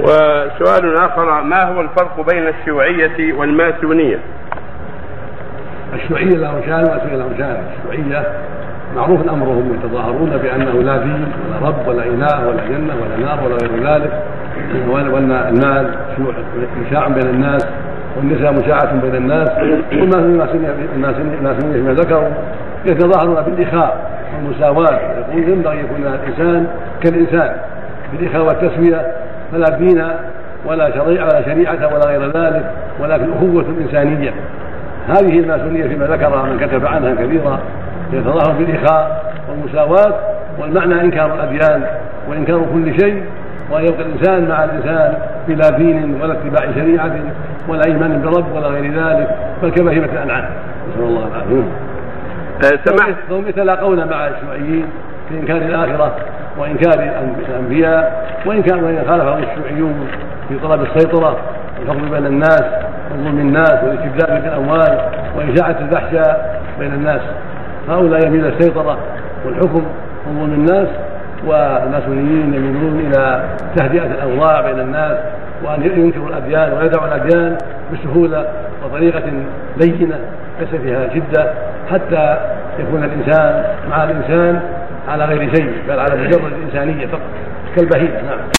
وسؤال آخر ما هو الفرق بين الشيوعية والماسونية؟ الشيوعية لهم شان والماسونية لهم شان الشيوعية معروف أمرهم يتظاهرون بأنه لا دين ولا رب ولا إله ولا جنة ولا نار ولا غير ذلك. وأن المال إشاع بين الناس والنساء مشاعة بين الناس. والماسونية فيما ذكروا يتظاهرون بالإخاء والمساواة. يقول ينبغي يكون الإنسان كالإنسان بالإخاء والتسوية. فلا دين ولا شريعة ولا شريعة ولا غير ذلك ولكن أخوة إنسانية. هذه الماسونية فيما ذكر من كتب عنها كثيرا يتظاهر بالإخاء والمساواة والمعنى إنكار الأديان وإنكار كل شيء وأن يبقى الإنسان مع الإنسان بلا دين ولا اتباع شريعة ولا إيمان برب ولا غير ذلك بل كبهيمة الأنعام. نسأل الله العافية. أه، سمحت فهم يتلاقون مع الشيوعيين في إنكار الآخرة وإنكار الأنبياء وإن كان وإن خالفهم الشيوعيون في طلب السيطرة والفضل بين الناس وظلم الناس والاستبداد بالأموال وإشاعة الفحشاء بين الناس هؤلاء يميل السيطرة والحكم وظلم الناس والماسونيين يميلون إلى تهدئة الأوضاع بين الناس وأن ينكروا الأديان ويدعوا الأديان بسهولة وطريقة لينة ليس فيها شدة حتى يكون الإنسان مع الإنسان على غير شيء بل على مجرد الإنسانية فقط. كالبهيمه نعم.